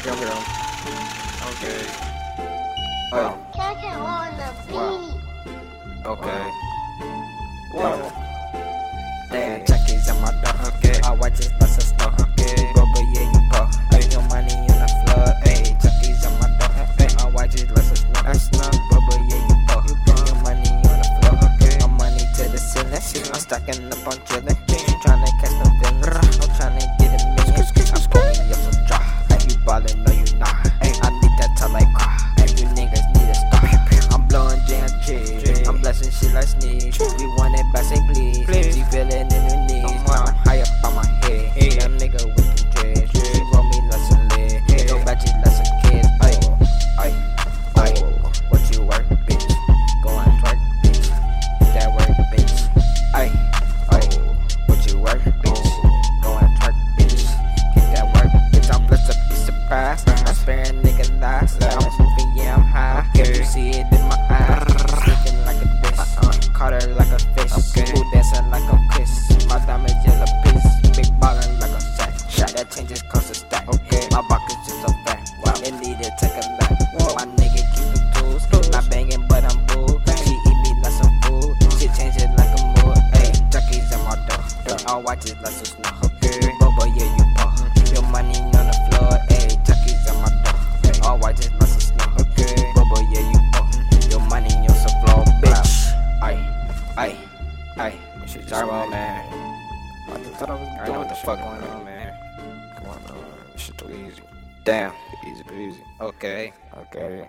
You don't hear him. Okay. Oh, Catch it on the beat. okay. Wow. Damn, Chucky's on my door. Okay. I watch his bust a snow. Okay. Rubber, yeah, you pull. Hey, your money on the floor. Hey, Chucky's on my door. Hey, I watch his bust a snow. I snow. Rubber, yeah, you pull. Your money on the floor. Okay. My money to the ceiling. I'm stacking up on chillin'. Shit like sneeze. We want it back, say please. She feeling in her knees. I'm high up on my head. That nigga with the dreads. She roll me like some lead. No batches like some kids. Ay, ay, ay. What you work, bitch? Go and twerk, bitch. That work, bitch. Ay, ay. What you work, bitch? Go and twerk, bitch. Get that work, bitch. I'm blessed to be surprised. I'm sparing nigga lies. I'm moving, it like some snow. Okay. Bobo, yeah, you pull. Your money on the floor. Hey, in my door. All watch it like some snow. Okay. Bobo, yeah, you pull. Your money on the floor, bitch. Ay, ay, ay. Sorry, about man. I thought I I know what the fuck going on, man. Come on, man. Shit too easy. Damn. Easy peasy. Okay. Okay.